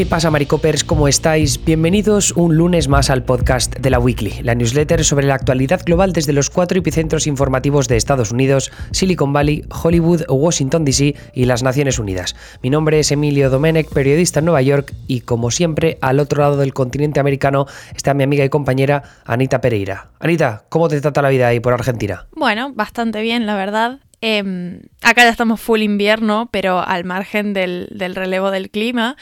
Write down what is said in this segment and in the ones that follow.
¿Qué pasa, Maricopers? ¿Cómo estáis? Bienvenidos un lunes más al podcast de la Weekly, la newsletter sobre la actualidad global desde los cuatro epicentros informativos de Estados Unidos, Silicon Valley, Hollywood, Washington DC y las Naciones Unidas. Mi nombre es Emilio Domenech, periodista en Nueva York, y como siempre, al otro lado del continente americano está mi amiga y compañera Anita Pereira. Anita, ¿cómo te trata la vida ahí por Argentina? Bueno, bastante bien, la verdad. Em, acá ya estamos full invierno, pero al margen del, del relevo del clima.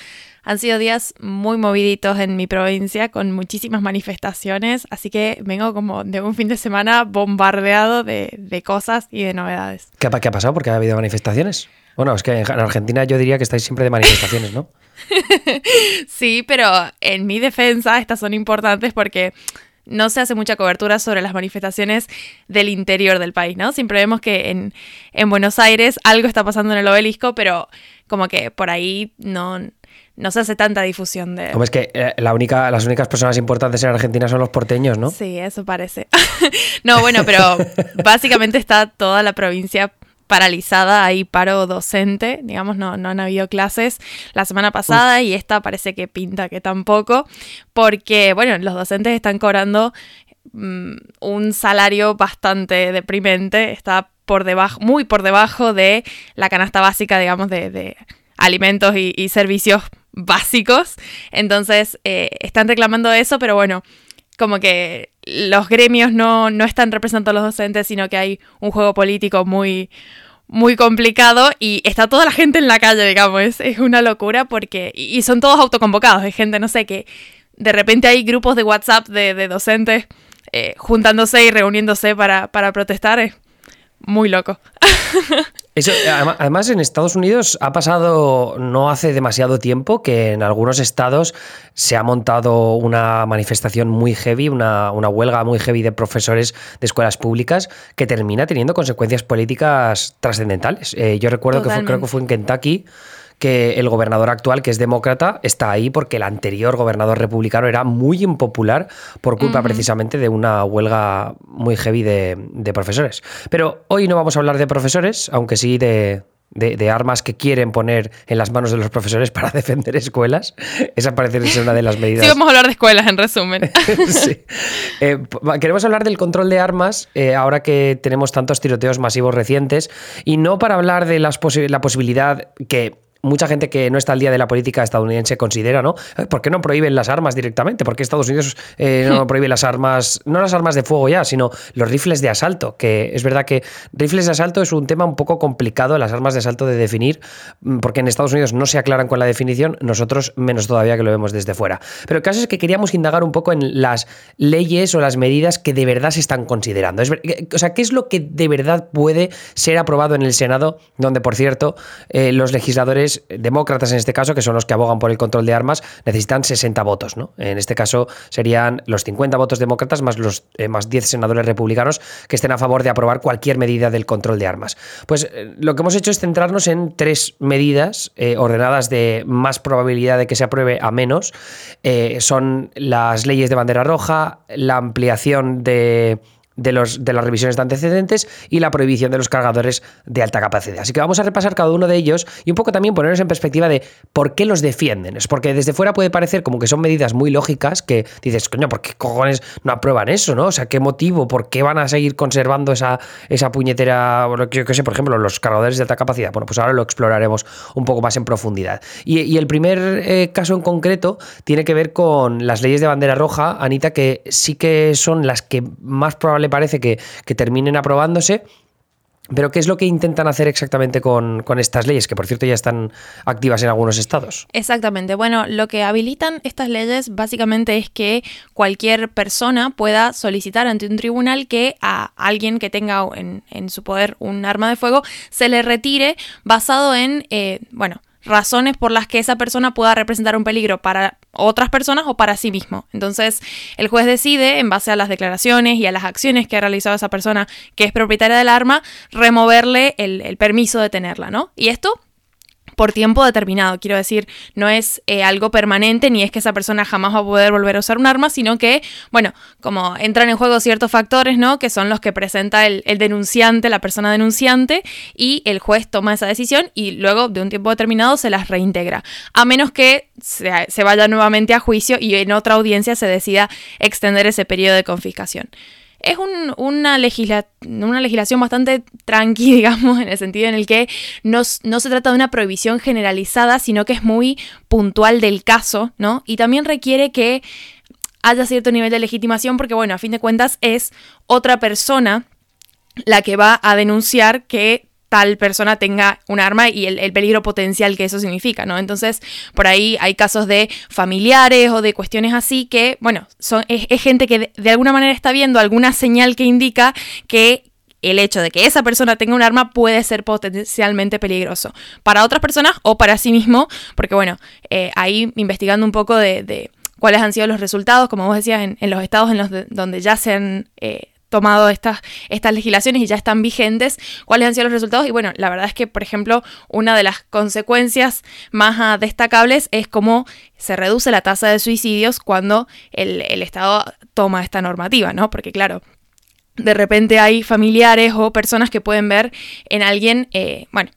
Han sido días muy moviditos en mi provincia con muchísimas manifestaciones, así que vengo como de un fin de semana bombardeado de, cosas y de novedades. ¿Qué, ha pasado? Porque ha habido manifestaciones. Bueno, es que en Argentina yo diría que estáis siempre de manifestaciones, ¿no? sí, pero en mi defensa estas son importantes porque no se hace mucha cobertura sobre las manifestaciones del interior del país, ¿no? Siempre vemos que en, en Buenos Aires algo está pasando en el obelisco, pero como que por ahí no, no se hace tanta difusión de... Como es que eh, la única, las únicas personas importantes en Argentina son los porteños, ¿no? Sí, eso parece. no, bueno, pero básicamente está toda la provincia paralizada, hay paro docente, digamos, no, no han habido clases la semana pasada y esta parece que pinta que tampoco, porque, bueno, los docentes están cobrando mm, un salario bastante deprimente, está por debajo, muy por debajo de la canasta básica, digamos, de, alimentos y servicios básicos. Entonces, eh, están reclamando eso, pero bueno, como que los gremios no, no están representando a los docentes, sino que hay un juego político muy, muy complicado y está toda la gente en la calle, digamos, es, una locura porque... Y son todos autoconvocados, hay gente, no sé, que de repente hay grupos de WhatsApp de, docentes eh, juntándose y reuniéndose para, para protestar, es muy loco. Eso, además, en Estados Unidos ha pasado no hace demasiado tiempo que en algunos estados se ha montado una manifestación muy heavy, una, huelga muy heavy de profesores de escuelas públicas que termina teniendo consecuencias políticas trascendentales. Eh, yo recuerdo que creo que fue en Kentucky que el gobernador actual, que es demócrata, está ahí porque el anterior gobernador republicano era muy impopular por culpa precisamente de una huelga muy heavy de, profesores. Pero hoy no vamos a hablar de profesores, aunque sí de, de, armas que quieren poner en las manos de los profesores para defender escuelas. Esa parece ser una de las medidas. Sí, vamos a hablar de escuelas en resumen. sí. Eh, queremos hablar del control de armas eh, ahora que tenemos tantos tiroteos masivos recientes y no para hablar de las la posibilidad que mucha gente que no está al día de la política estadounidense considera, ¿no? Eh, ¿Por qué no prohíben las armas directamente? ¿Por qué Estados Unidos eh, no prohíbe las armas, no las armas de fuego ya, sino los rifles de asalto? Que es verdad que rifles de asalto es un tema un poco complicado, las armas de asalto de definir, mm, porque en Estados Unidos no se aclaran con la definición, nosotros menos todavía que lo vemos desde fuera. Pero el caso es que queríamos indagar un poco en las leyes o las medidas que de verdad se están considerando. o sea, ¿qué es lo que de verdad puede ser aprobado en el Senado, donde, por cierto, eh, los legisladores demócratas en este caso, que son los que abogan por el control de armas, necesitan 60 votos. ¿no? En este caso serían los 50 votos demócratas más los eh, más 10 senadores republicanos que estén a favor de aprobar cualquier medida del control de armas. Pues eh, lo que hemos hecho es centrarnos en tres medidas eh, ordenadas de más probabilidad de que se apruebe a menos. son las leyes de bandera roja, la ampliación de de, los, de las revisiones de antecedentes y la prohibición de los cargadores de alta capacidad. Así que vamos a repasar cada uno de ellos y un poco también ponernos en perspectiva de por qué los defienden. Es porque desde fuera puede parecer como que son medidas muy lógicas que dices, coño, ¿por qué cojones no aprueban eso? ¿no? O sea, ¿qué motivo? ¿Por qué van a seguir conservando esa, esa puñetera, yo qué sé, por ejemplo, los cargadores de alta capacidad? Bueno, pues ahora lo exploraremos un poco más en profundidad. Y, el primer eh, caso en concreto tiene que ver con las leyes de bandera roja, Anita, que sí que son las que más probablemente parece que, terminen aprobándose. Pero ¿qué es lo que intentan hacer exactamente con, estas leyes, que por cierto ya están activas en algunos estados? Exactamente. Bueno, lo que habilitan estas leyes básicamente es que cualquier persona pueda solicitar ante un tribunal que a alguien que tenga en, su poder un arma de fuego se le retire basado en, eh, bueno, razones por las que esa persona pueda representar un peligro para otras personas o para sí mismo. Entonces, el juez decide, en base a las declaraciones y a las acciones que ha realizado esa persona que es propietaria del arma, removerle el, permiso de tenerla, ¿no? Y esto por tiempo determinado. Quiero decir, no es eh, algo permanente ni es que esa persona jamás va a poder volver a usar un arma, sino que, bueno, como entran en juego ciertos factores, ¿no? Que son los que presenta el, denunciante, la persona denunciante, y el juez toma esa decisión y luego de un tiempo determinado se las reintegra. A menos que se, se vaya nuevamente a juicio y en otra audiencia se decida extender ese periodo de confiscación es una, una, legislación bastante tranqui, digamos, en el sentido en el que no, no, se trata de una prohibición generalizada, sino que es muy puntual del caso, ¿no? Y también requiere que haya cierto nivel de legitimación, porque, bueno, a fin de cuentas es otra persona la que va a denunciar que tal persona tenga un arma y el, peligro potencial que eso significa, ¿no? Entonces, por ahí hay casos de familiares o de cuestiones así que, bueno, son, es, gente que de, alguna manera está viendo alguna señal que indica que el hecho de que esa persona tenga un arma puede ser potencialmente peligroso para otras personas o para sí mismo, porque bueno, eh, ahí investigando un poco de, cuáles han sido los resultados, como vos decías, en, los estados en los donde ya se han eh, tomado estas, estas legislaciones y ya están vigentes, cuáles han sido los resultados. Y bueno, la verdad es que, por ejemplo, una de las consecuencias más ah, destacables es cómo se reduce la tasa de suicidios cuando el, Estado toma esta normativa, ¿no? Porque claro, de repente hay familiares o personas que pueden ver en alguien, eh, bueno,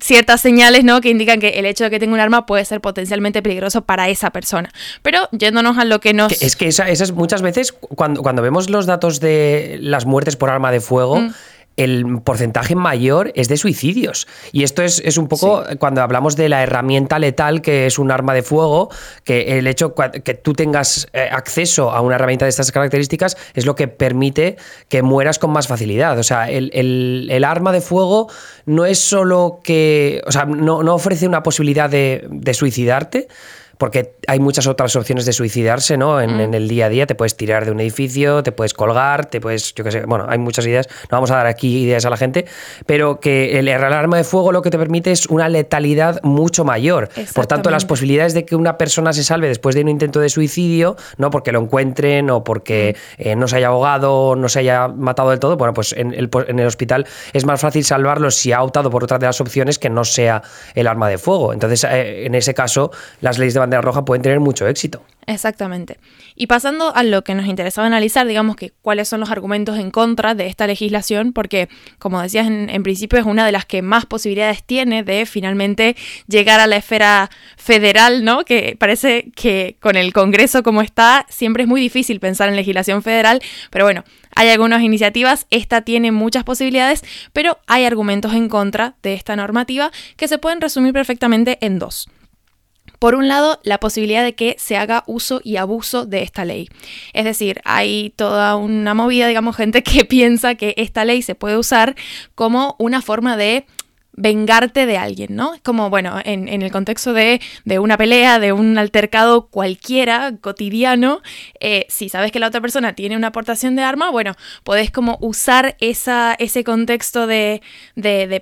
ciertas señales ¿no? que indican que el hecho de que tenga un arma puede ser potencialmente peligroso para esa persona. Pero yéndonos a lo que nos... Es que esas muchas veces, cuando, cuando vemos los datos de las muertes por arma de fuego, mm el porcentaje mayor es de suicidios. Y esto es, es un poco cuando hablamos de la herramienta letal, que es un arma de fuego, que el hecho que tú tengas eh, acceso a una herramienta de estas características es lo que permite que mueras con más facilidad. O sea, el, el, arma de fuego no es solo que, o sea, no, no ofrece una posibilidad de, de suicidarte, porque hay muchas otras opciones de suicidarse, ¿no? En, mm. el día a día te puedes tirar de un edificio, te puedes colgar, te puedes, yo qué sé, bueno, hay muchas ideas, no vamos a dar aquí ideas a la gente, pero que el, arma de fuego lo que te permite es una letalidad mucho mayor. Por tanto, las posibilidades de que una persona se salve después de un intento de suicidio, no porque lo encuentren o porque mm. eh, no se haya ahogado, no se haya matado del todo, bueno, pues en el, en el hospital es más fácil salvarlo si ha optado por otra de las opciones que no sea el arma de fuego. Entonces, eh, en ese caso, las leyes de bandera roja pueden tener mucho éxito. Exactamente. Y pasando a lo que nos interesaba analizar, digamos que cuáles son los argumentos en contra de esta legislación, porque como decías en, principio es una de las que más posibilidades tiene de finalmente llegar a la esfera federal, ¿no? Que parece que con el Congreso como está, siempre es muy difícil pensar en legislación federal, pero bueno, hay algunas iniciativas, esta tiene muchas posibilidades, pero hay argumentos en contra de esta normativa que se pueden resumir perfectamente en dos. Por un lado, la posibilidad de que se haga uso y abuso de esta ley. Es decir, hay toda una movida, digamos, gente que piensa que esta ley se puede usar como una forma de vengarte de alguien, ¿no? Es como, bueno, en, el contexto de, una pelea, de un altercado cualquiera, cotidiano, eh, si sabes que la otra persona tiene una aportación de arma, bueno, podés como usar esa, ese contexto de,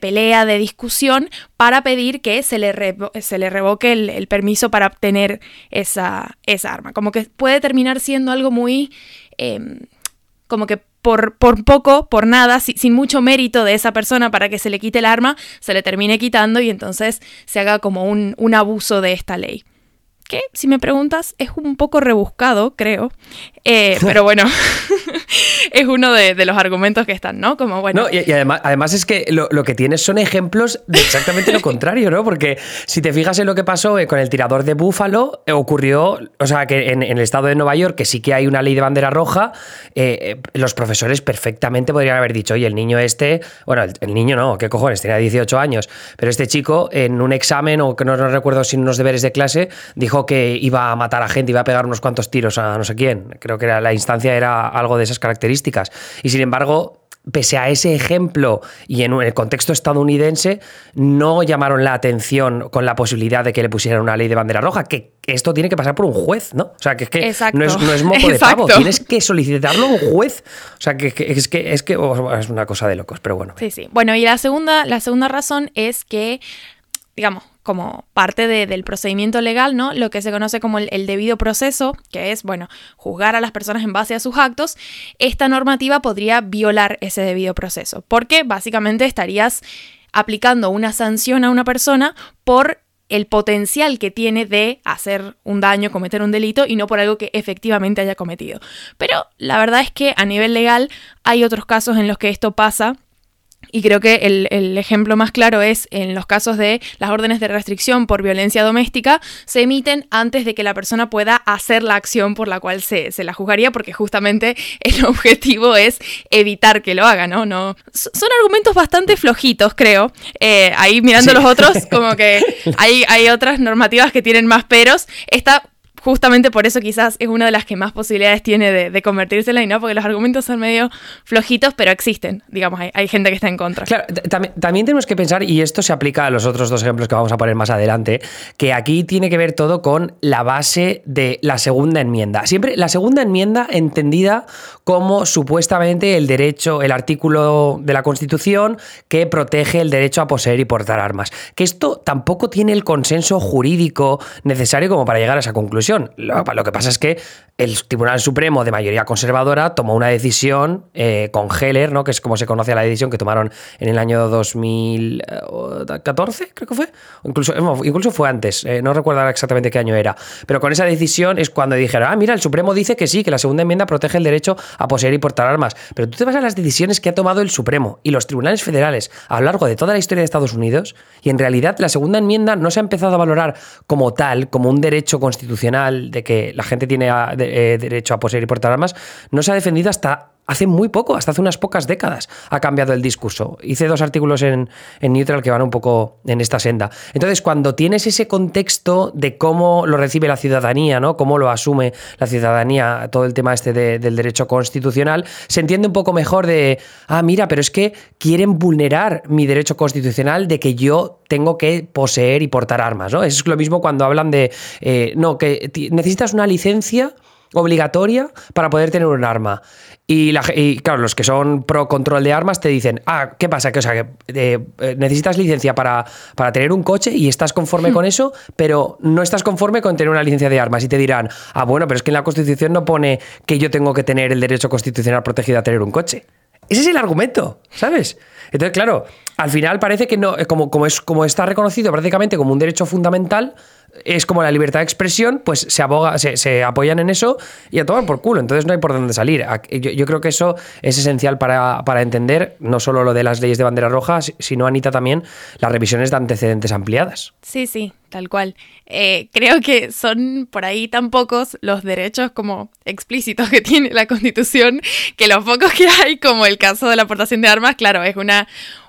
pelea, de discusión, para pedir que se le, se le revoque el, permiso para obtener esa, esa, arma. Como que puede terminar siendo algo muy... Em, como que por, poco, por nada, sin mucho mérito de esa persona para que se le quite el arma, se le termine quitando y entonces se haga como un, un abuso de esta ley. Que si me preguntas es un poco rebuscado, creo, eh, pero bueno, es uno de, los argumentos que están, ¿no? Como bueno. y, además, además es que lo, que tienes son ejemplos de exactamente lo contrario, ¿no? Porque si te fijas en lo que pasó eh, con el tirador de Búfalo, eh, ocurrió, o sea, que en, el estado de Nueva York, que sí que hay una ley de bandera roja, los profesores perfectamente podrían haber dicho, oye, el niño este, bueno, el, niño no, ¿qué cojones? Tenía 18 años, pero este chico en un examen o que no, no recuerdo si en unos deberes de clase, dijo que iba a matar a gente, iba a pegar unos cuantos tiros a no sé quién. Creo que era, la instancia era algo de esas características. Y sin embargo, pese a ese ejemplo y en el contexto estadounidense, no llamaron la atención con la posibilidad de que le pusieran una ley de bandera roja, que esto tiene que pasar por un juez, ¿no? O sea, que es que no es, no moco de pavo, tienes que solicitarlo a un juez. O sea, que, es que es que oh, es una cosa de locos, pero bueno. Sí, sí. Bueno, y la segunda, la segunda razón es que, digamos, como parte del procedimiento legal, ¿no? Lo que se conoce como el, debido proceso, que es, bueno, juzgar a las personas en base a sus actos, esta normativa podría violar ese debido proceso, porque básicamente estarías aplicando una sanción a una persona por el potencial que tiene de hacer un daño, cometer un delito y no por algo que efectivamente haya cometido. Pero la verdad es que a nivel legal hay otros casos en los que esto pasa y creo que el, ejemplo más claro es en los casos de las órdenes de restricción por violencia doméstica, se emiten antes de que la persona pueda hacer la acción por la cual se, la juzgaría, porque justamente el objetivo es evitar que lo haga, ¿no? no son argumentos bastante flojitos, creo. Eh, ahí mirando los otros, como que hay, hay otras normativas que tienen más peros. Esta justamente por eso quizás es una de las que más posibilidades tiene de, de convertírsela y no, porque los argumentos son medio flojitos, pero existen, digamos, hay, gente que está en contra. Claro, también, tenemos que pensar, y esto se aplica a los otros dos ejemplos que vamos a poner más adelante, que aquí tiene que ver todo con la base de la segunda enmienda. Siempre la segunda enmienda entendida como supuestamente el derecho, el artículo de la Constitución que protege el derecho a poseer y portar armas. Que esto tampoco tiene el consenso jurídico necesario como para llegar a esa conclusión. Lo, que pasa es que el Tribunal Supremo de mayoría conservadora tomó una decisión eh, con Heller, ¿no? que es como se conoce la decisión que tomaron en el año 2014, creo que fue. Incluso, incluso fue antes, eh, no recuerdo exactamente qué año era. Pero con esa decisión es cuando dijeron, ah, mira, el Supremo dice que sí, que la segunda enmienda protege el derecho a poseer y portar armas. Pero tú te vas a las decisiones que ha tomado el Supremo y los tribunales federales a lo largo de toda la historia de Estados Unidos, y en realidad la segunda enmienda no se ha empezado a valorar como tal, como un derecho constitucional de que la gente tiene eh, derecho a poseer y portar armas, no se ha defendido hasta hace muy poco, hasta hace unas pocas décadas, ha cambiado el discurso. Hice dos artículos en, Neutral que van un poco en esta senda. Entonces, cuando tienes ese contexto de cómo lo recibe la ciudadanía, ¿no? Cómo lo asume la ciudadanía, todo el tema este del derecho constitucional, se entiende un poco mejor de, ah, mira, pero es que quieren vulnerar mi derecho constitucional de que yo tengo que poseer y portar armas, ¿no? Es lo mismo cuando hablan de, eh, no, que necesitas una licencia obligatoria para poder tener un arma. Y, claro, los que son pro control de armas te dicen, ah, ¿qué pasa? Que, o sea, que eh, eh, necesitas licencia para, para, tener un coche y estás conforme con eso, pero no estás conforme con tener una licencia de armas. Y te dirán, ah, bueno, pero es que en la Constitución no pone que yo tengo que tener el derecho constitucional protegido a tener un coche. Ese es el argumento, ¿sabes? Entonces, claro, al final parece que no, como, como, es, como está reconocido prácticamente como un derecho fundamental, es como la libertad de expresión, pues se aboga, se, apoyan en eso y a tomar por culo. Entonces no hay por dónde salir. Yo, creo que eso es esencial para, entender no solo lo de las leyes de bandera roja, sino, Anita, también las revisiones de antecedentes ampliadas. Sí, sí, tal cual. Eh, creo que son por ahí tan pocos los derechos como explícitos que tiene la Constitución, que los pocos que hay, como el caso de la aportación de armas, claro, es una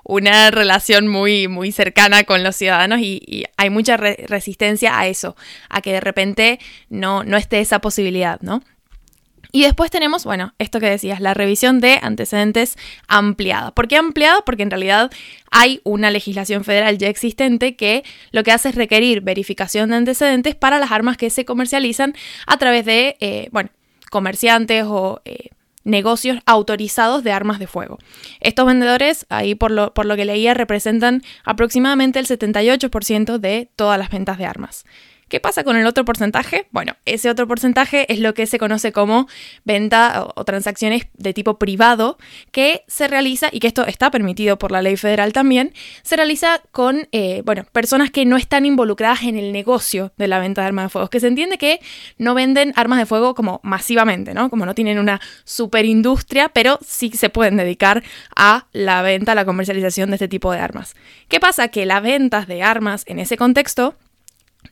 una relación muy, muy cercana con los ciudadanos y, hay mucha resistencia a eso, a que de repente no, no esté esa posibilidad, ¿no? Y después tenemos, bueno, esto que decías, la revisión de antecedentes ampliada. ¿Por qué ampliada? Porque en realidad hay una legislación federal ya existente que lo que hace es requerir verificación de antecedentes para las armas que se comercializan a través de, eh, bueno, comerciantes o eh, negocios autorizados de armas de fuego. Estos vendedores, ahí por lo, por lo que leía, representan aproximadamente el 78% de todas las ventas de armas. ¿Qué pasa con el otro porcentaje? Bueno, ese otro porcentaje es lo que se conoce como venta o, transacciones de tipo privado que se realiza, y que esto está permitido por la ley federal también, se realiza con, eh, bueno, personas que no están involucradas en el negocio de la venta de armas de fuego, que se entiende que no venden armas de fuego como masivamente, ¿no? Como no tienen una superindustria, pero sí se pueden dedicar a la venta, a la comercialización de este tipo de armas. ¿Qué pasa? Que las ventas de armas en ese contexto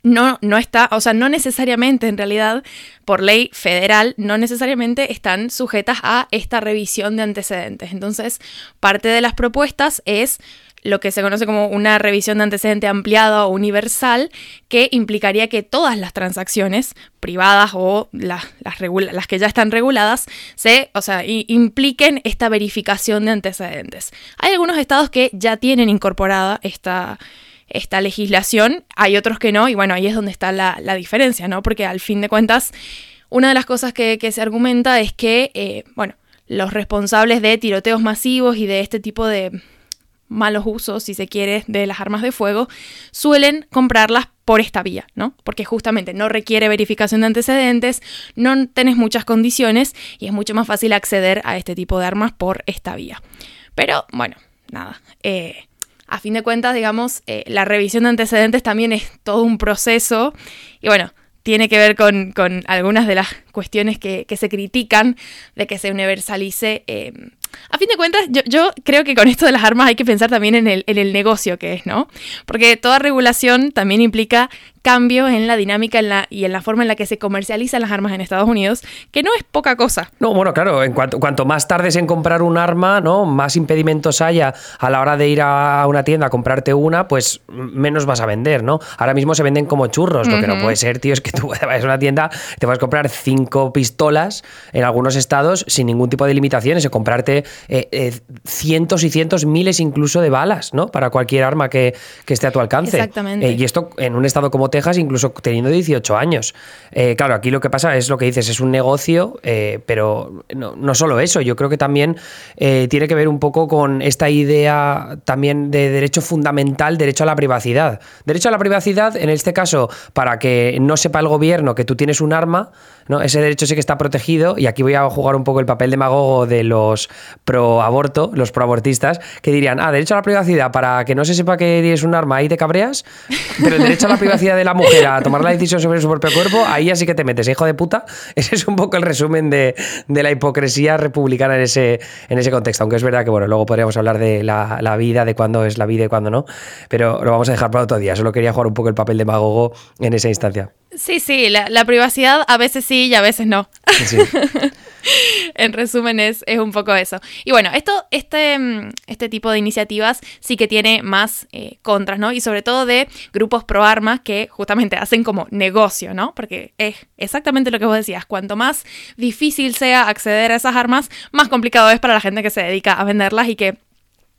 no, no está, o sea, no necesariamente en realidad, por ley federal, no necesariamente están sujetas a esta revisión de antecedentes. Entonces, parte de las propuestas es lo que se conoce como una revisión de antecedente ampliada o universal, que implicaría que todas las transacciones privadas o las, las, que ya están reguladas se, o sea, impliquen esta verificación de antecedentes. Hay algunos estados que ya tienen incorporada esta esta legislación, hay otros que no, y bueno, ahí es donde está la, diferencia, ¿no? Porque al fin de cuentas, una de las cosas que, se argumenta es que, eh, bueno, los responsables de tiroteos masivos y de este tipo de malos usos, si se quiere, de las armas de fuego, suelen comprarlas por esta vía, ¿no? Porque justamente no requiere verificación de antecedentes, no tenés muchas condiciones y es mucho más fácil acceder a este tipo de armas por esta vía. Pero bueno, nada. Eh, a fin de cuentas, digamos, eh, la revisión de antecedentes también es todo un proceso. Y bueno, tiene que ver con, algunas de las cuestiones que, se critican de que se universalice. Eh, a fin de cuentas, yo, creo que con esto de las armas hay que pensar también en el, en el negocio que es, ¿no? Porque toda regulación también implica cambios en la dinámica y en la forma en la que se comercializan las armas en Estados Unidos, que no es poca cosa. No, bueno, claro, en cuanto, cuanto más tardes en comprar un arma, ¿no? Más impedimentos haya a la hora de ir a una tienda a comprarte una, pues menos vas a vender, ¿no? Ahora mismo se venden como churros. Lo que no puede ser, tío, es que tú vayas a una tienda, te vas a comprar cinco pistolas en algunos estados sin ningún tipo de limitaciones, y comprarte eh, eh, cientos y cientos, miles incluso de balas, ¿no? Para cualquier arma que, esté a tu alcance. Exactamente. Eh, y esto en un estado como Texas, incluso teniendo 18 años. Eh, claro, aquí lo que pasa es lo que dices, es un negocio, eh, pero no, solo eso, yo creo que también eh, tiene que ver un poco con esta idea también de derecho fundamental, derecho a la privacidad. Derecho a la privacidad, en este caso, para que no sepa el gobierno que tú tienes un arma, ¿no? ese derecho sí que está protegido, y aquí voy a jugar un poco el papel demagogo de los pro aborto, los pro abortistas, que dirían, ah, derecho a la privacidad para que no se sepa que tienes un arma y te cabreas, pero el derecho a la privacidad de la mujer a tomar la decisión sobre su propio cuerpo, ahí así que te metes, hijo de puta. Ese es un poco el resumen de, la hipocresía republicana en ese, en ese contexto. Aunque es verdad que, bueno, luego podríamos hablar de la, vida, de cuándo es la vida y cuándo no, pero lo vamos a dejar para otro día. Solo quería jugar un poco el papel de magogo en esa instancia. Sí, sí, la, privacidad a veces sí y a veces no. Sí. en resumen, es, un poco eso. Y bueno, esto, este, mm, este tipo de iniciativas sí que tiene más eh, contras, ¿no? Y sobre todo de grupos pro armas que justamente hacen como negocio, ¿no? Porque es exactamente lo que vos decías. Cuanto más difícil sea acceder a esas armas, más complicado es para la gente que se dedica a venderlas y que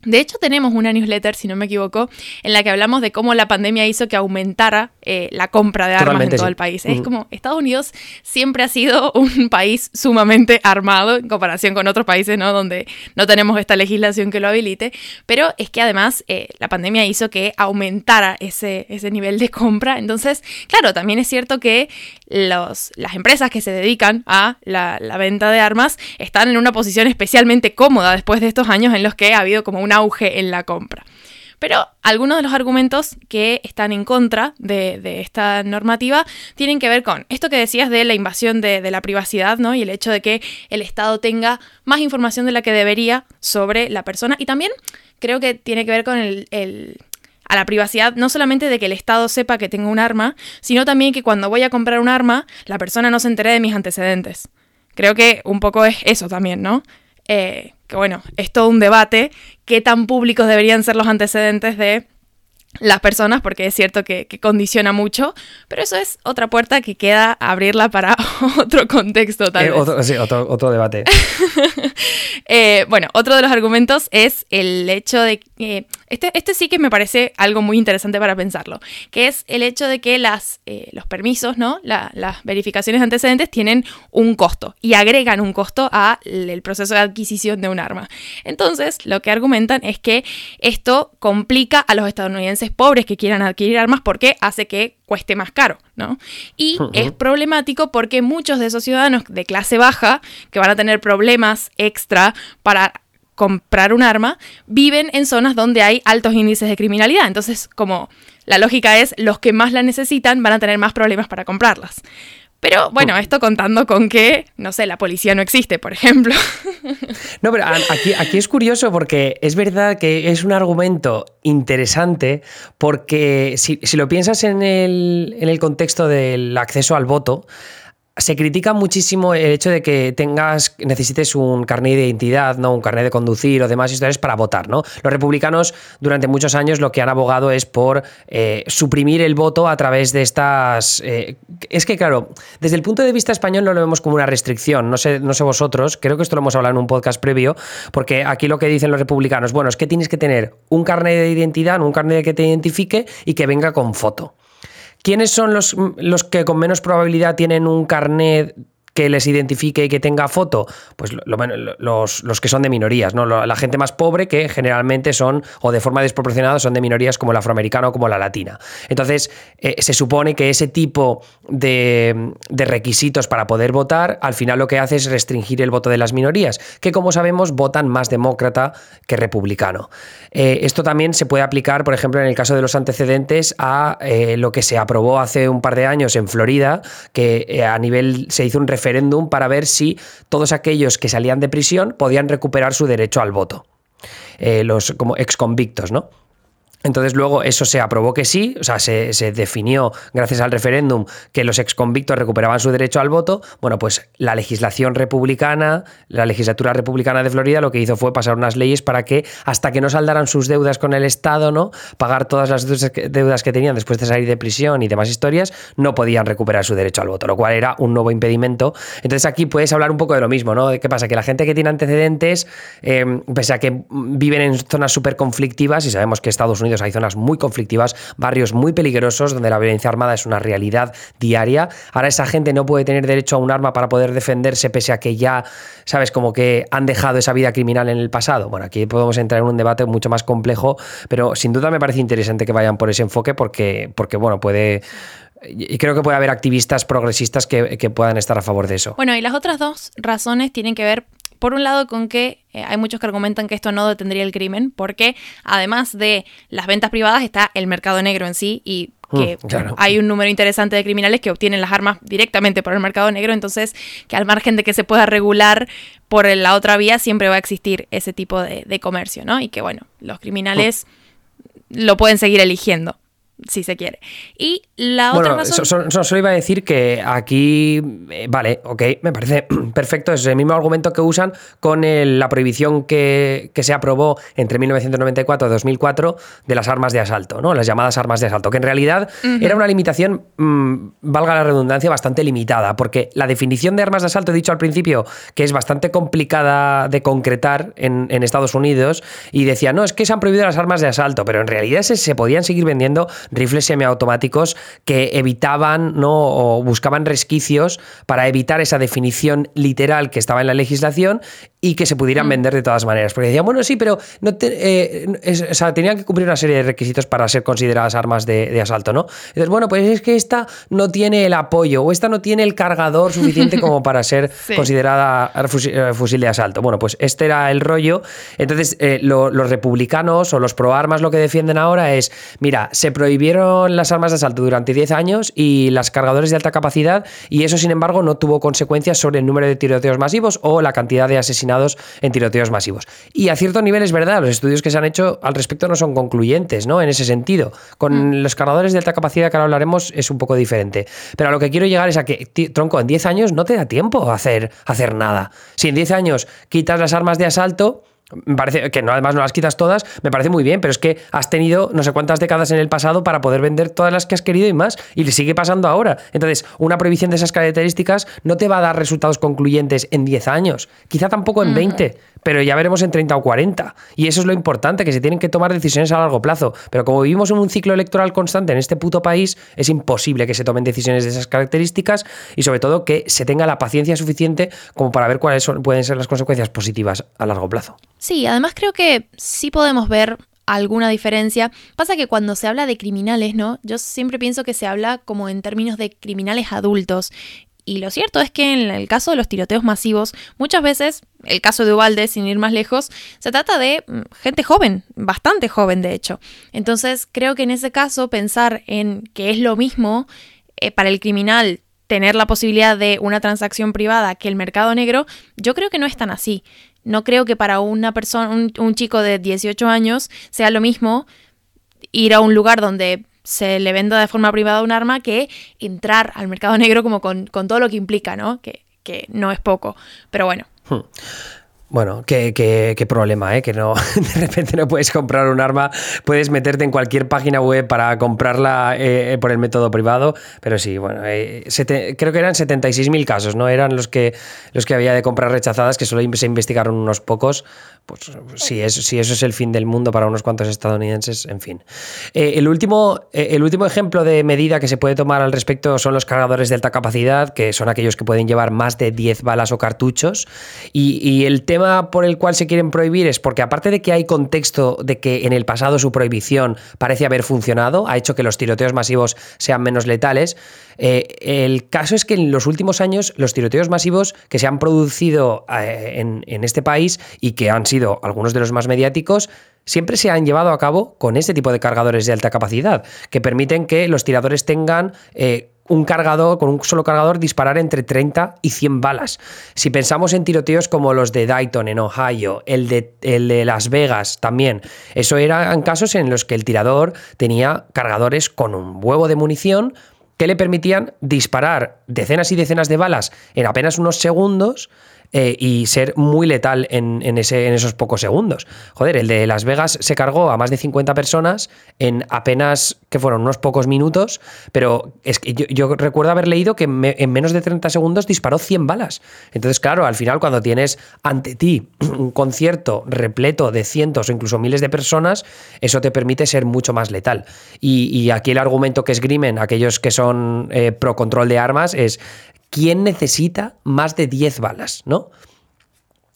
de hecho, tenemos una newsletter, si no me equivoco, en la que hablamos de cómo la pandemia hizo que aumentara eh, la compra de armas en todo el país. Es como Estados Unidos siempre ha sido un país sumamente armado en comparación con otros países, ¿no? Donde no tenemos esta legislación que lo habilite. Pero es que además eh, la pandemia hizo que aumentara ese, ese nivel de compra. Entonces, claro, también es cierto que los, las empresas que se dedican a la, la venta de armas están en una posición especialmente cómoda después de estos años en los que ha habido como una auge en la compra. Pero algunos de los argumentos que están en contra de, esta normativa tienen que ver con esto que decías de la invasión de, la privacidad, ¿no? Y el hecho de que el Estado tenga más información de la que debería sobre la persona. Y también creo que tiene que ver con el, a la privacidad, no solamente de que el Estado sepa que tengo un arma, sino también que cuando voy a comprar un arma, la persona no se entere de mis antecedentes. Creo que un poco es eso también, ¿no? Eh, que bueno, es todo un debate, qué tan públicos deberían ser los antecedentes de las personas, porque es cierto que, condiciona mucho, pero eso es otra puerta que queda abrirla para otro contexto tal eh, vez. Otro, sí, otro, debate. Eh, bueno, otro de los argumentos es el hecho de que... Este, este, sí que me parece algo muy interesante para pensarlo, que es el hecho de que las, eh, los permisos, ¿no? las verificaciones antecedentes tienen un costo y agregan un costo al proceso de adquisición de un arma. Entonces, lo que argumentan es que esto complica a los estadounidenses pobres que quieran adquirir armas porque hace que cueste más caro, ¿no? Y es problemático porque muchos de esos ciudadanos de clase baja, que van a tener problemas extra para comprar un arma, viven en zonas donde hay altos índices de criminalidad. Entonces, como la lógica es, los que más la necesitan van a tener más problemas para comprarlas. Pero bueno, esto contando con que, no sé, la policía no existe, por ejemplo. No, pero aquí, aquí es curioso porque es verdad que es un argumento interesante porque si, si lo piensas en el, en el contexto del acceso al voto, se critica muchísimo el hecho de que tengas, necesites un carnet de identidad, ¿no? Un carnet de conducir o demás historias para votar, ¿no? Los republicanos durante muchos años lo que han abogado es por eh, suprimir el voto a través de estas. Eh, es que, claro, desde el punto de vista español no lo vemos como una restricción. No sé, no sé vosotros, creo que esto lo hemos hablado en un podcast previo, porque aquí lo que dicen los republicanos, bueno, es que tienes que tener un carnet de identidad, un carnet que te identifique y que venga con foto. ¿Quiénes son los, los que con menos probabilidad tienen un carnet que les identifique y que tenga foto? Pues los, los, que son de minorías, ¿no? La gente más pobre que generalmente son, o de forma desproporcionada, son de minorías como el afroamericano o como la latina. Entonces, eh, se supone que ese tipo de, de requisitos para poder votar, al final lo que hace es restringir el voto de las minorías, que como sabemos votan más demócrata que republicano. Eh, esto también se puede aplicar, por ejemplo, en el caso de los antecedentes, a eh, lo que se aprobó hace un par de años en Florida, que a nivel se hizo un referéndum para ver si todos aquellos que salían de prisión podían recuperar su derecho al voto. los como exconvictos, ¿no? Entonces luego eso se aprobó que sí, o sea, se, definió gracias al referéndum que los exconvictos recuperaban su derecho al voto. Bueno, pues la legislación republicana, la legislatura republicana de Florida lo que hizo fue pasar unas leyes para que hasta que no saldaran sus deudas con el Estado, ¿no? Pagar todas las deudas que tenían después de salir de prisión y demás historias, no podían recuperar su derecho al voto, lo cual era un nuevo impedimento. Entonces aquí puedes hablar un poco de lo mismo, ¿no? ¿Qué pasa? Que la gente que tiene antecedentes, eh, pese a que viven en zonas súper conflictivas, y sabemos que Estados Hay zonas muy conflictivas, barrios muy peligrosos donde la violencia armada es una realidad diaria. Ahora esa gente no puede tener derecho a un arma para poder defenderse pese a que ya, sabes, como que han dejado esa vida criminal en el pasado. Bueno, aquí podemos entrar en un debate mucho más complejo, pero sin duda me parece interesante que vayan por ese enfoque porque, porque bueno, puede y creo que puede haber activistas progresistas que, puedan estar a favor de eso. Bueno, y las otras dos razones tienen que ver por un lado, con que eh, hay muchos que argumentan que esto no detendría el crimen, porque además de las ventas privadas está el mercado negro en sí y mm, que hay un número interesante de criminales que obtienen las armas directamente por el mercado negro, entonces que al margen de que se pueda regular por la otra vía, siempre va a existir ese tipo de, de comercio, ¿no? Y que bueno, los criminales lo pueden seguir eligiendo si se quiere. Y la otra razón... solo iba a decir que aquí, eh, vale, ok, me parece perfecto, es el mismo argumento que usan con la prohibición que, se aprobó entre 1994 y 2004 de las armas de asalto, ¿no? Las llamadas armas de asalto, que en realidad era una limitación, mm, valga la redundancia, bastante limitada, porque la definición de armas de asalto, he dicho al principio, que es bastante complicada de concretar en, Estados Unidos, y decía, no, es que se han prohibido las armas de asalto, pero en realidad se podían seguir vendiendo rifles semiautomáticos que evitaban ¿no? o buscaban resquicios para evitar esa definición literal que estaba en la legislación y que se pudieran mm. vender de todas maneras. Porque decían, bueno, sí, pero no eh, tenían que cumplir una serie de requisitos para ser consideradas armas de, asalto, ¿no? Entonces, bueno, pues es que esta no tiene el apoyo o esta no tiene el cargador suficiente como para ser considerada eh, fusil, de asalto. Bueno, pues este era el rollo. Entonces, eh, los republicanos o los pro armas lo que defienden ahora es, mira, se prohibieron las armas de asalto durante 10 años y las cargadores de alta capacidad y eso, sin embargo, no tuvo consecuencias sobre el número de tiroteos masivos o la cantidad de asesinatos en tiroteos masivos. Y a cierto nivel es verdad, los estudios que se han hecho al respecto no son concluyentes, ¿no? En ese sentido. Con mm. los cargadores de alta capacidad que ahora hablaremos es un poco diferente. Pero a lo que quiero llegar es a que, tronco, en 10 años no te da tiempo a hacer, hacer nada. Si en 10 años quitas las armas de asalto, parece que no, además no las quitas todas, me parece muy bien, pero es que has tenido no sé cuántas décadas en el pasado para poder vender todas las que has querido y más, y le sigue pasando ahora. Entonces, una prohibición de esas características no te va a dar resultados concluyentes en 10 años, quizá tampoco en 20, pero ya veremos en 30 o 40. Y eso es lo importante, que se tienen que tomar decisiones a largo plazo. Pero como vivimos en un ciclo electoral constante en este puto país, es imposible que se tomen decisiones de esas características y sobre todo que se tenga la paciencia suficiente como para ver cuáles pueden ser las consecuencias positivas a largo plazo. Sí, además creo que sí podemos ver alguna diferencia. Pasa que cuando se habla de criminales, ¿no? Yo siempre pienso que se habla como en términos de criminales adultos. Y lo cierto es que en el caso de los tiroteos masivos, muchas veces, el caso de Ubalde, sin ir más lejos, se trata de mm, gente joven, bastante joven de hecho. Entonces creo que en ese caso pensar en que es lo mismo eh, para el criminal tener la posibilidad de una transacción privada que el mercado negro, yo creo que no es tan así. No creo que para una persona, un, un chico de 18 años sea lo mismo ir a un lugar donde se le venda de forma privada un arma que entrar al mercado negro como con, todo lo que implica, ¿no? Que, que, no es poco. Pero bueno. Hmm. Bueno, qué, qué, problema, ¿eh? Que no, de repente no puedes comprar un arma, puedes meterte en cualquier página web para comprarla eh, por el método privado, pero sí, bueno, eh, creo que eran 76.000 casos, ¿no? Eran los que, los que había de comprar rechazadas, que solo se investigaron unos pocos, pues si eso, si eso es el fin del mundo para unos cuantos estadounidenses, en fin. Eh, el, último, el último ejemplo de medida que se puede tomar al respecto son los cargadores de alta capacidad, que son aquellos que pueden llevar más de 10 balas o cartuchos, y, y el tema por el cual se quieren prohibir es porque aparte de que hay contexto de que en el pasado su prohibición parece haber funcionado, ha hecho que los tiroteos masivos sean menos letales, eh, el caso es que en los últimos años los tiroteos masivos que se han producido eh, en, este país y que han sido algunos de los más mediáticos, siempre se han llevado a cabo con este tipo de cargadores de alta capacidad, que permiten que los tiradores tengan... Eh, un cargador, con un solo cargador, disparar entre 30 y 100 balas. Si pensamos en tiroteos como los de Dayton en Ohio, el de, el de Las Vegas también, eso eran casos en los que el tirador tenía cargadores con un huevo de munición que le permitían disparar decenas y decenas de balas en apenas unos segundos eh, y ser muy letal en, esos pocos segundos. Joder, el de Las Vegas se cargó a más de 50 personas en apenas, que fueron unos pocos minutos, pero es que yo, recuerdo haber leído que en menos de 30 segundos disparó 100 balas. Entonces, claro, al final cuando tienes ante ti un concierto repleto de cientos o incluso miles de personas, eso te permite ser mucho más letal. Y, aquí el argumento que esgrimen aquellos que son eh, pro control de armas es ¿quién necesita más de 10 balas? ¿No?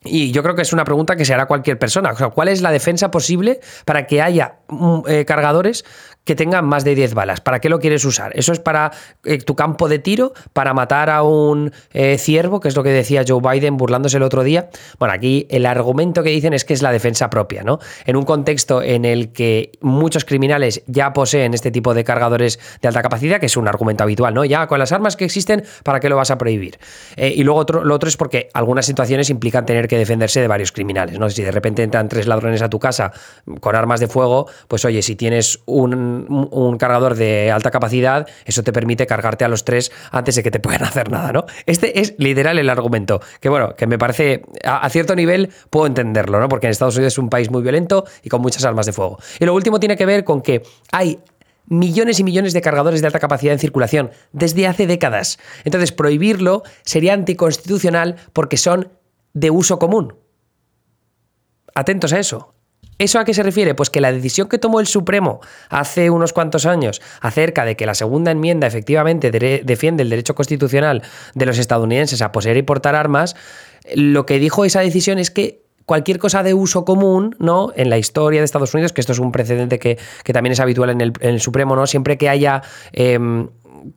Y yo creo que es una pregunta que se hará cualquier persona. ¿cuál es la defensa posible para que haya mm, eh, cargadores que tengan más de 10 balas. ¿Para qué lo quieres usar? ¿Eso es para eh, tu campo de tiro? ¿Para matar a un eh, ciervo? Que es lo que decía Joe Biden burlándose el otro día. Bueno, aquí el argumento que dicen es que es la defensa propia, ¿no? En un contexto en el que muchos criminales ya poseen este tipo de cargadores de alta capacidad, que es un argumento habitual, ¿no? Ya con las armas que existen, ¿para qué lo vas a prohibir? Eh, y luego otro, lo otro es porque algunas situaciones implican tener que defenderse de varios criminales, ¿no? Si de repente entran tres ladrones a tu casa con armas de fuego, pues oye, si tienes un un, cargador de alta capacidad, eso te permite cargarte a los tres antes de que te puedan hacer nada, ¿no? Este es literal el argumento, que bueno, que me parece, a, cierto nivel puedo entenderlo, ¿no? Porque en Estados Unidos es un país muy violento y con muchas armas de fuego. Y lo último tiene que ver con que hay millones y millones de cargadores de alta capacidad en circulación desde hace décadas. Entonces, prohibirlo sería anticonstitucional porque son de uso común. Atentos a eso. ¿Eso a qué se refiere? Pues que la decisión que tomó el Supremo hace unos cuantos años acerca de que la segunda enmienda efectivamente defiende el derecho constitucional de los estadounidenses a poseer y portar armas, lo que dijo esa decisión es que cualquier cosa de uso común, ¿no? En la historia de Estados Unidos, que esto es un precedente que, también es habitual en el, Supremo, ¿no? Siempre que haya em,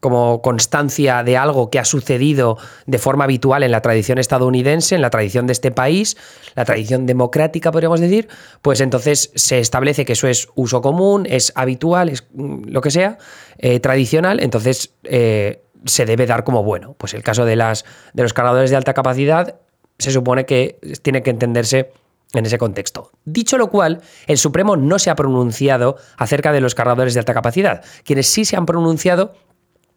como constancia de algo que ha sucedido de forma habitual en la tradición estadounidense, en la tradición de este país, la tradición democrática, podríamos decir, pues entonces se establece que eso es uso común, es habitual, es mm, lo que sea, eh, tradicional, entonces eh, se debe dar como bueno. Pues el caso de, las, de los cargadores de alta capacidad se supone que tiene que entenderse en ese contexto. Dicho lo cual, el Supremo no se ha pronunciado acerca de los cargadores de alta capacidad. Quienes sí se han pronunciado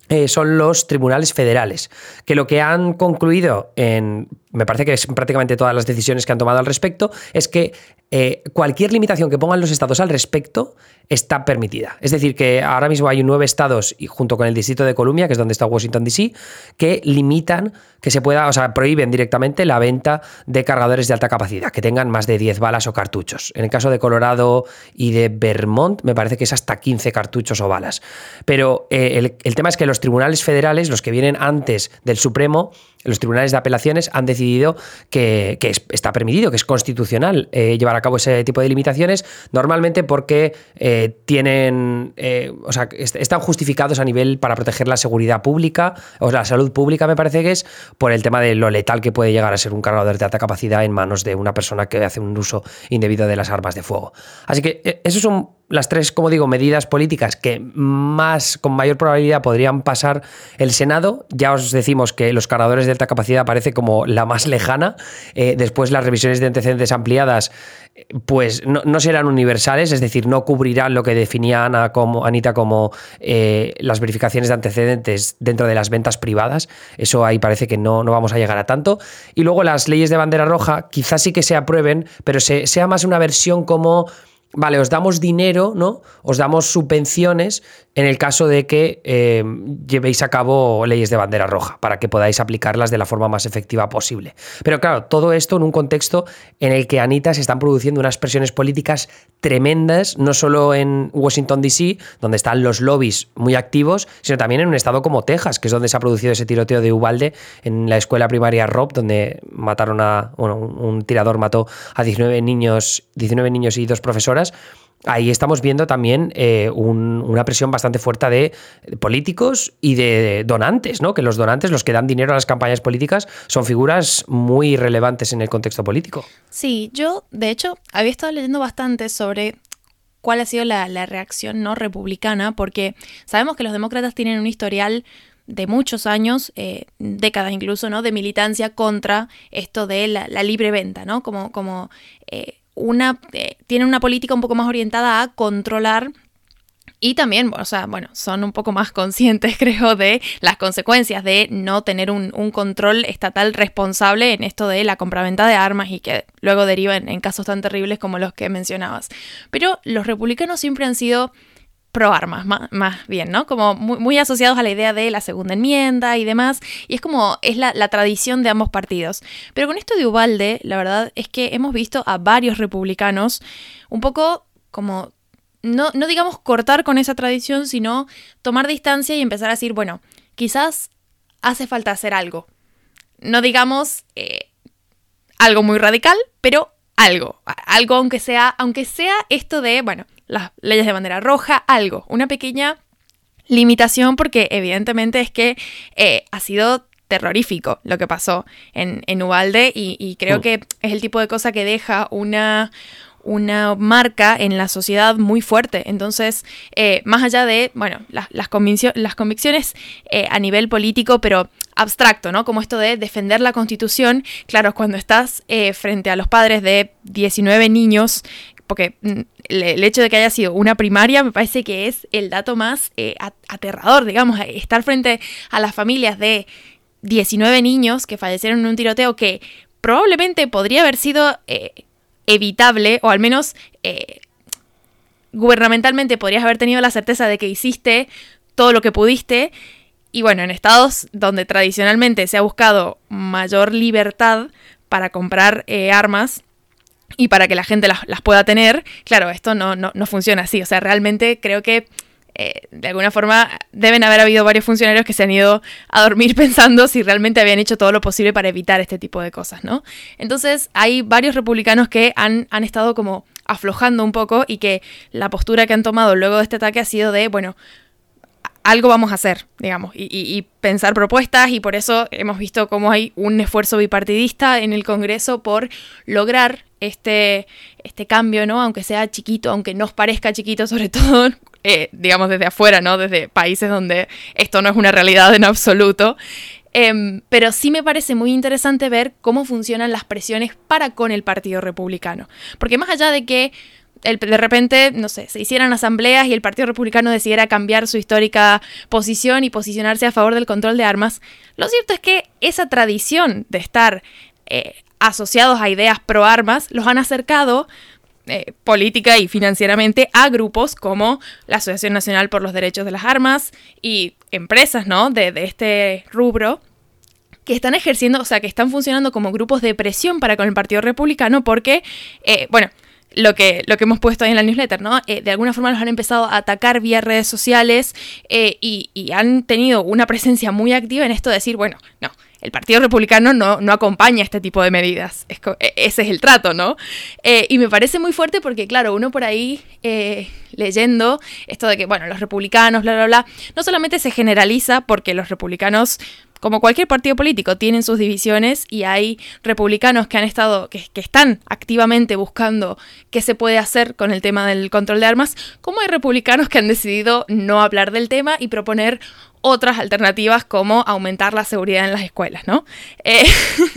eh, son los tribunales federales, que lo que han concluido en, me parece que es prácticamente todas las decisiones que han tomado al respecto, es que eh, cualquier limitación que pongan los estados al respecto está permitida. Es decir, que ahora mismo hay nueve estados, y junto con el Distrito de Columbia, que es donde está Washington, D.C., que limitan que se pueda, o sea, prohíben directamente la venta de cargadores de alta capacidad, que tengan más de 10 balas o cartuchos. En el caso de Colorado y de Vermont, me parece que es hasta 15 cartuchos o balas. Pero eh, el, el tema es que los tribunales federales, los que vienen antes del Supremo, los tribunales de apelaciones han decidido que, está permitido, que es constitucional eh, llevar a cabo ese tipo de limitaciones, normalmente porque eh, tienen, eh, o sea, están justificados a nivel para proteger la seguridad pública, o la salud pública me parece que es, por el tema de lo letal que puede llegar a ser un cargador de alta capacidad en manos de una persona que hace un uso indebido de las armas de fuego. Así que eso es un las tres, como digo, medidas políticas que más, con mayor probabilidad podrían pasar el Senado. Ya os decimos que los cargadores de alta capacidad parece como la más lejana. Eh, después las revisiones de antecedentes ampliadas, pues no, serán universales, es decir, no cubrirán lo que definía Ana como, Anita como eh, las verificaciones de antecedentes dentro de las ventas privadas. Eso ahí parece que no, no vamos a llegar a tanto. Y luego las leyes de bandera roja, quizás sí que se aprueben, pero sea más una versión como vale, os damos dinero, ¿no? Os damos subvenciones en el caso de que eh, llevéis a cabo leyes de bandera roja, para que podáis aplicarlas de la forma más efectiva posible. Pero claro, todo esto en un contexto en el que Anita se están produciendo unas presiones políticas tremendas, no solo en Washington, D.C., donde están los lobbies muy activos, sino también en un estado como Texas, que es donde se ha producido ese tiroteo de Ubalde en la escuela primaria Rob, donde mataron a, bueno, un tirador mató a 19 niños, 19 niños y dos profesoras ahí estamos viendo también eh, una presión bastante fuerte de políticos y de donantes, ¿no? Que los donantes, los que dan dinero a las campañas políticas, son figuras muy relevantes en el contexto político. Sí, yo, de hecho, había estado leyendo bastante sobre cuál ha sido la, reacción no republicana, porque sabemos que los demócratas tienen un historial de muchos años, eh, décadas incluso, ¿no? De militancia contra esto de la, libre venta, ¿no? Como, como eh, una, eh, tienen una política un poco más orientada a controlar y también, o sea, bueno, son un poco más conscientes, creo, de las consecuencias de no tener un, control estatal responsable en esto de la compraventa de armas y que luego deriva en, casos tan terribles como los que mencionabas. Pero los republicanos siempre han sido pro armas, más, bien, ¿no? Como muy, asociados a la idea de la segunda enmienda y demás, y es como es la, tradición de ambos partidos. Pero con esto de Ubalde, la verdad es que hemos visto a varios republicanos un poco como, no, no digamos cortar con esa tradición, sino tomar distancia y empezar a decir, bueno, quizás hace falta hacer algo. No digamos eh, algo muy radical, pero algo, algo aunque sea, aunque sea esto de, bueno, las leyes de bandera roja, algo, una pequeña limitación porque evidentemente es que eh, ha sido terrorífico lo que pasó en, en Ubalde y, creo mm. que es el tipo de cosa que deja una, una marca en la sociedad muy fuerte. Entonces, eh, más allá de, bueno, las, las convicciones eh, a nivel político, pero abstracto, ¿no? Como esto de defender la constitución, claro, cuando estás frente a los padres de 19 niños porque mm, el hecho de que haya sido una primaria me parece que es el dato más eh, aterrador, digamos, estar frente a las familias de 19 niños que fallecieron en un tiroteo que probablemente podría haber sido eh, evitable, o al menos eh, gubernamentalmente podrías haber tenido la certeza de que hiciste todo lo que pudiste. Y bueno, en estados donde tradicionalmente se ha buscado mayor libertad para comprar armas, y para que la gente las, pueda tener, claro, esto no, no, no, funciona así. O sea, realmente creo que eh, de alguna forma deben haber habido varios funcionarios que se han ido a dormir pensando si realmente habían hecho todo lo posible para evitar este tipo de cosas, ¿no? Entonces hay varios republicanos que han, han estado como aflojando un poco y que la postura que han tomado luego de este ataque ha sido de, bueno, algo vamos a hacer, digamos, y, pensar propuestas y por eso hemos visto cómo hay un esfuerzo bipartidista en el Congreso por lograr este, este cambio, ¿no? Aunque sea chiquito, aunque nos parezca chiquito, sobre todo, eh, digamos, desde afuera, ¿no? Desde países donde esto no es una realidad en absoluto. Em, pero sí me parece muy interesante ver cómo funcionan las presiones para con el Partido Republicano. Porque más allá de que de repente, no sé, se hicieran asambleas y el Partido Republicano decidiera cambiar su histórica posición y posicionarse a favor del control de armas, lo cierto es que esa tradición de estar eh, asociados a ideas pro armas los han acercado eh, política y financieramente a grupos como la Asociación Nacional por los Derechos de las Armas y empresas, ¿no? De, este rubro que están ejerciendo, o sea, que están funcionando como grupos de presión para con el Partido Republicano porque, eh, bueno, lo que, lo que hemos puesto ahí en la newsletter, ¿no? Eh, de alguna forma los han empezado a atacar vía redes sociales eh, y, han tenido una presencia muy activa en esto de decir, bueno, no, el Partido Republicano no, no acompaña este tipo de medidas. E, ese es el trato, ¿no? Eh, y me parece muy fuerte porque, claro, uno por ahí leyendo esto de que, bueno, los republicanos, bla, bla, bla, no solamente se generaliza porque los republicanos como cualquier partido político, tienen sus divisiones y hay republicanos que han estado, que, están activamente buscando qué se puede hacer con el tema del control de armas, como hay republicanos que han decidido no hablar del tema y proponer otras alternativas como aumentar la seguridad en las escuelas, ¿no? Eh,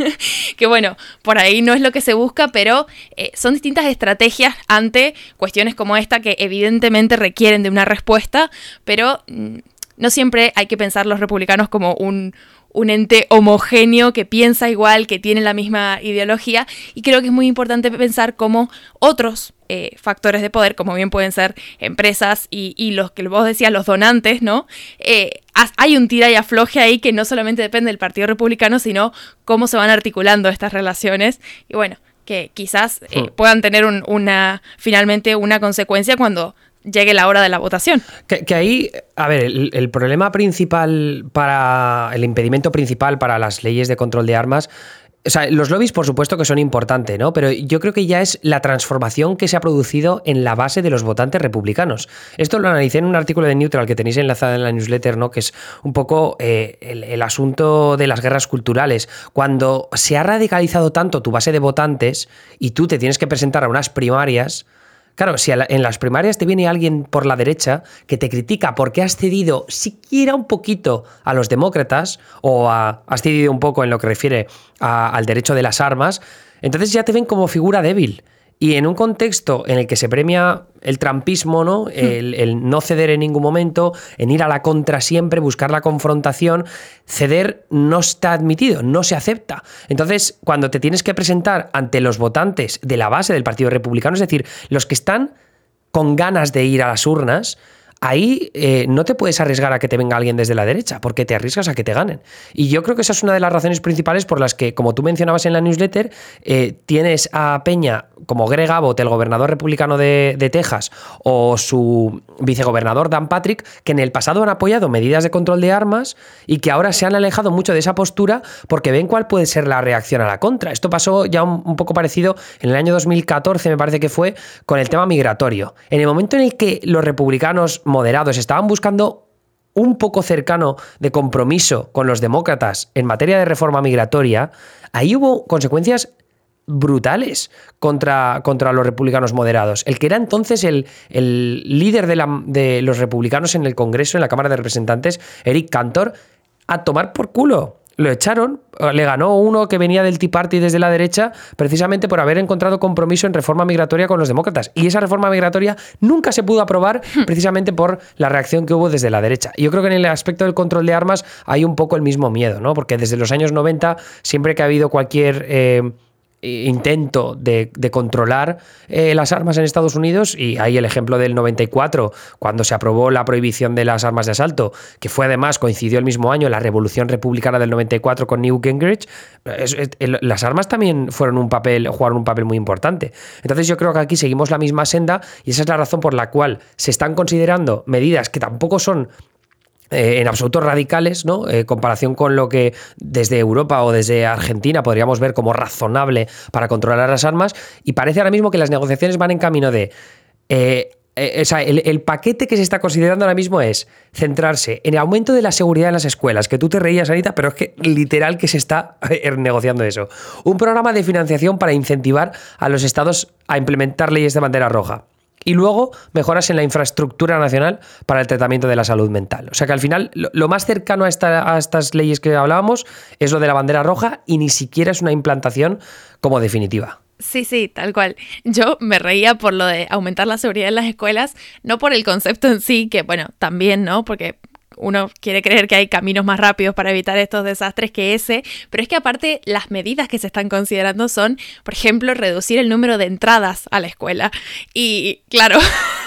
que bueno, por ahí no es lo que se busca, pero eh, son distintas estrategias ante cuestiones como esta que evidentemente requieren de una respuesta, pero mm, no siempre hay que pensar los republicanos como un, un ente homogéneo que piensa igual, que tiene la misma ideología, y creo que es muy importante pensar cómo otros eh, factores de poder, como bien pueden ser empresas y, los que vos decías, los donantes, ¿no? Eh, hay un tira y afloje ahí que no solamente depende del Partido Republicano, sino cómo se van articulando estas relaciones. Y bueno, que quizás eh, hmm. puedan tener una finalmente una consecuencia cuando llegue la hora de la votación. Que, ahí, a ver, el, problema principal para, el impedimento principal para las leyes de control de armas o sea, los lobbies, por supuesto que son importantes, ¿no? Pero yo creo que ya es la transformación que se ha producido en la base de los votantes republicanos. Esto lo analicé en un artículo de Neutral que tenéis enlazado en la newsletter, ¿no? Que es un poco eh, el, asunto de las guerras culturales. Cuando se ha radicalizado tanto tu base de votantes y tú te tienes que presentar a unas primarias Claro, si en las primarias te viene alguien por la derecha que te critica porque has cedido siquiera un poquito a los demócratas o has cedido un poco en lo que refiere al derecho de las armas, entonces ya te ven como figura débil. Y en un contexto en el que se premia el trampismo, ¿no? Hmm. El, no ceder en ningún momento, en ir a la contra siempre, buscar la confrontación, ceder no está admitido, no se acepta. Entonces, cuando te tienes que presentar ante los votantes de la base del Partido Republicano, es decir, los que están con ganas de ir a las urnas, ahí eh, no te puedes arriesgar a que te venga alguien desde la derecha, porque te arriesgas a que te ganen. Y yo creo que esa es una de las razones principales por las que, como tú mencionabas en la newsletter, eh, tienes a Peña como Greg Abbott, el gobernador republicano de, Texas, o su vicegobernador Dan Patrick, que en el pasado han apoyado medidas de control de armas y que ahora se han alejado mucho de esa postura porque ven cuál puede ser la reacción a la contra. Esto pasó ya un poco parecido en el año 2014, me parece que fue, con el tema migratorio. En el momento en el que los republicanos moderados, estaban buscando un poco cercano de compromiso con los demócratas en materia de reforma migratoria, ahí hubo consecuencias brutales contra, contra los republicanos moderados. El que era entonces el, el líder de, la, de los republicanos en el Congreso, en la Cámara de Representantes, Eric Cantor, a tomar por culo. Lo echaron, le ganó uno que venía del Tea Party desde la derecha, precisamente por haber encontrado compromiso en reforma migratoria con los demócratas. Y esa reforma migratoria nunca se pudo aprobar hmm. precisamente por la reacción que hubo desde la derecha. Y yo creo que en el aspecto del control de armas hay un poco el mismo miedo, ¿no? Porque desde los años 90, siempre que ha habido cualquier... Eh, intento de, controlar eh, las armas en Estados Unidos y hay el ejemplo del 94 cuando se aprobó la prohibición de las armas de asalto que fue además coincidió el mismo año la revolución republicana del 94 con Newt Gingrich las armas también fueron un papel jugaron un papel muy importante. Entonces yo creo que aquí seguimos la misma senda y esa es la razón por la cual se están considerando medidas que tampoco son eh, en absoluto radicales, ¿no? En eh, comparación con lo que desde Europa o desde Argentina podríamos ver como razonable para controlar las armas. Y parece ahora mismo que las negociaciones van en camino de. Eh, el, paquete que se está considerando ahora mismo es centrarse en el aumento de la seguridad en las escuelas, que tú te reías, Anita, pero es que literal que se está negociando eso. Un programa de financiación para incentivar a los estados a implementar leyes de bandera roja y luego mejoras en la infraestructura nacional para el tratamiento de la salud mental. O sea que al final lo, más cercano a, estas leyes que hablábamos es lo de la bandera roja y ni siquiera es una implantación como definitiva. Sí, sí, tal cual. Yo me reía por lo de aumentar la seguridad en las escuelas, no por el concepto en sí, que bueno, también, ¿no? Porque uno quiere creer que hay caminos más rápidos para evitar estos desastres que ese, pero es que aparte las medidas que se están considerando son, por ejemplo, reducir el número de entradas a la escuela. Y claro,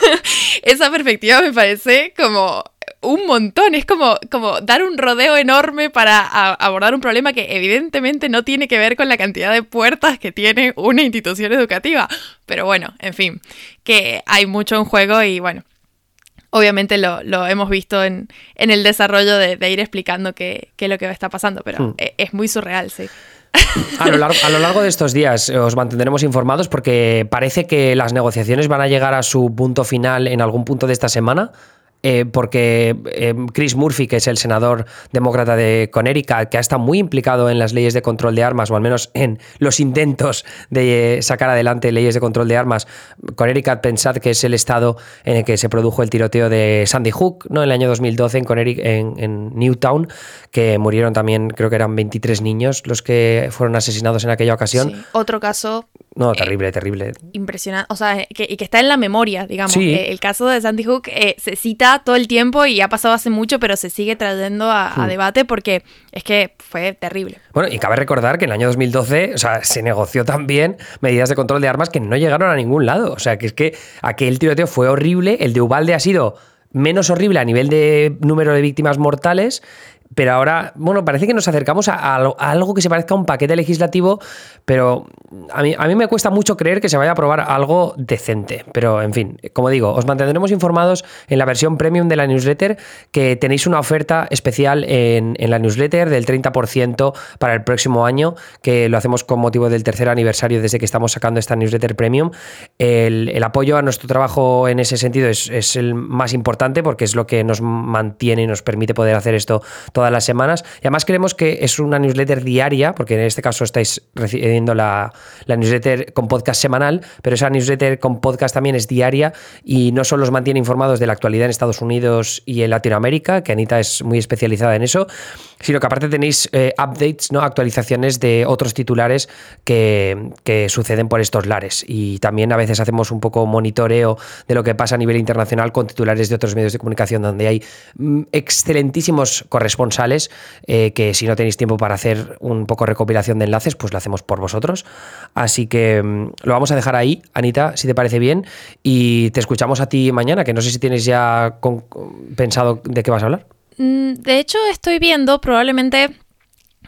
esa perspectiva me parece como un montón, es como, como dar un rodeo enorme para abordar un problema que evidentemente no tiene que ver con la cantidad de puertas que tiene una institución educativa. Pero bueno, en fin, que hay mucho en juego y bueno, obviamente lo, hemos visto en, el desarrollo de, ir explicando qué, es lo que está pasando, pero hmm. e, es, muy surreal, sí. A lo, largo, de estos días os mantendremos informados porque parece que las negociaciones van a llegar a su punto final en algún punto de esta semana. Eh, porque eh, Chris Murphy, que es el senador demócrata de Connecticut, que ha estado muy implicado en las leyes de control de armas, o al menos en los intentos de sacar adelante leyes de control de armas, Connecticut, pensad que es el estado en el que se produjo el tiroteo de Sandy Hook, ¿no? En el año 2012 en, en, en Newtown, que murieron también, creo que eran 23 niños los que fueron asesinados en aquella ocasión. Otro caso no, terrible, terrible. Impresionante. O sea, que, y que está en la memoria, digamos. Eh, el caso de Sandy Hook eh, se cita todo el tiempo y ha pasado hace mucho, pero se sigue trayendo a, hmm. debate porque es que fue terrible. Bueno, y cabe recordar que en el año 2012, o sea, se negoció también medidas de control de armas que no llegaron a ningún lado. O sea, que es que aquel tiroteo fue horrible. El de Ubalde ha sido menos horrible a nivel de número de víctimas mortales pero ahora, bueno, parece que nos acercamos a, algo que se parezca a un paquete legislativo, pero a mí, a mí me cuesta mucho creer que se vaya a aprobar algo decente. Pero, en fin, como digo, os mantendremos informados en la versión premium de la newsletter, que tenéis una oferta especial en, la newsletter del 30% para el próximo año, que lo hacemos con motivo del tercer aniversario desde que estamos sacando esta newsletter premium. El, apoyo a nuestro trabajo en ese sentido es, es, el más importante porque es lo que nos mantiene y nos permite poder hacer esto todas las semanas. Y además creemos que es una newsletter diaria, porque en este caso estáis recibiendo la, newsletter con podcast semanal, pero esa newsletter con podcast también es diaria y no solo os mantiene informados de la actualidad en Estados Unidos y en Latinoamérica, que Anita es muy especializada en eso, sino que aparte tenéis eh, updates, ¿no? actualizaciones de otros titulares que, que suceden por estos lares. Y también a veces hacemos un poco monitoreo de lo que pasa a nivel internacional con titulares de otros medios de comunicación donde hay mm, excelentísimos corresponsales eh, que si no tenéis tiempo para hacer un poco recopilación de enlaces, pues lo hacemos por vosotros. Así que mm, lo vamos a dejar ahí, Anita, si te parece bien, y te escuchamos a ti mañana, que no sé si tienes ya pensado de qué vas a hablar. Mm, de hecho, estoy viendo probablemente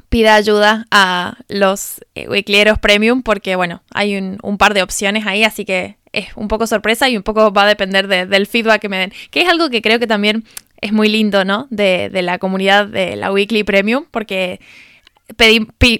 pida ayuda a los eh, weeklieros premium porque, bueno, hay un, par de opciones ahí, así que es un poco sorpresa y un poco va a depender del feedback que me den, que es algo que creo que también es muy lindo, ¿no? De, la comunidad de la Weekly Premium, porque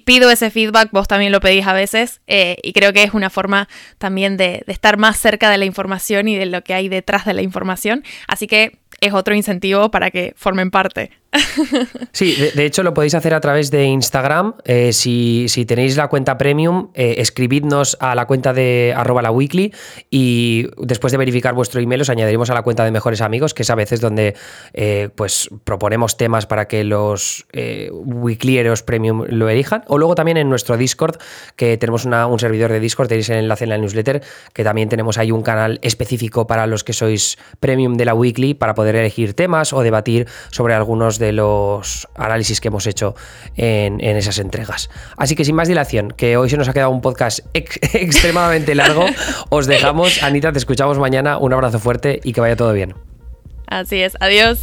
pido ese feedback, vos también lo pedís a veces, eh, y creo que es una forma también de, de, estar más cerca de la información y de lo que hay detrás de la información. Así que es otro incentivo para que formen parte. Sí, de, hecho lo podéis hacer a través de Instagram. Eh, si, tenéis la cuenta premium, eh, escribidnos a la cuenta de arroba la weekly y después de verificar vuestro email os añadiremos a la cuenta de mejores amigos, que es a veces donde eh, pues proponemos temas para que los weeklyeros premium lo elijan. O luego también en nuestro Discord, que tenemos un servidor de Discord, tenéis el enlace en la newsletter, que también tenemos ahí un canal específico para los que sois premium de la weekly para poder elegir temas o debatir sobre algunos de los análisis que hemos hecho en, esas entregas. Así que sin más dilación, que hoy se nos ha quedado un podcast extremadamente largo, os dejamos. Anita, te escuchamos mañana. Un abrazo fuerte y que vaya todo bien. Así es, adiós.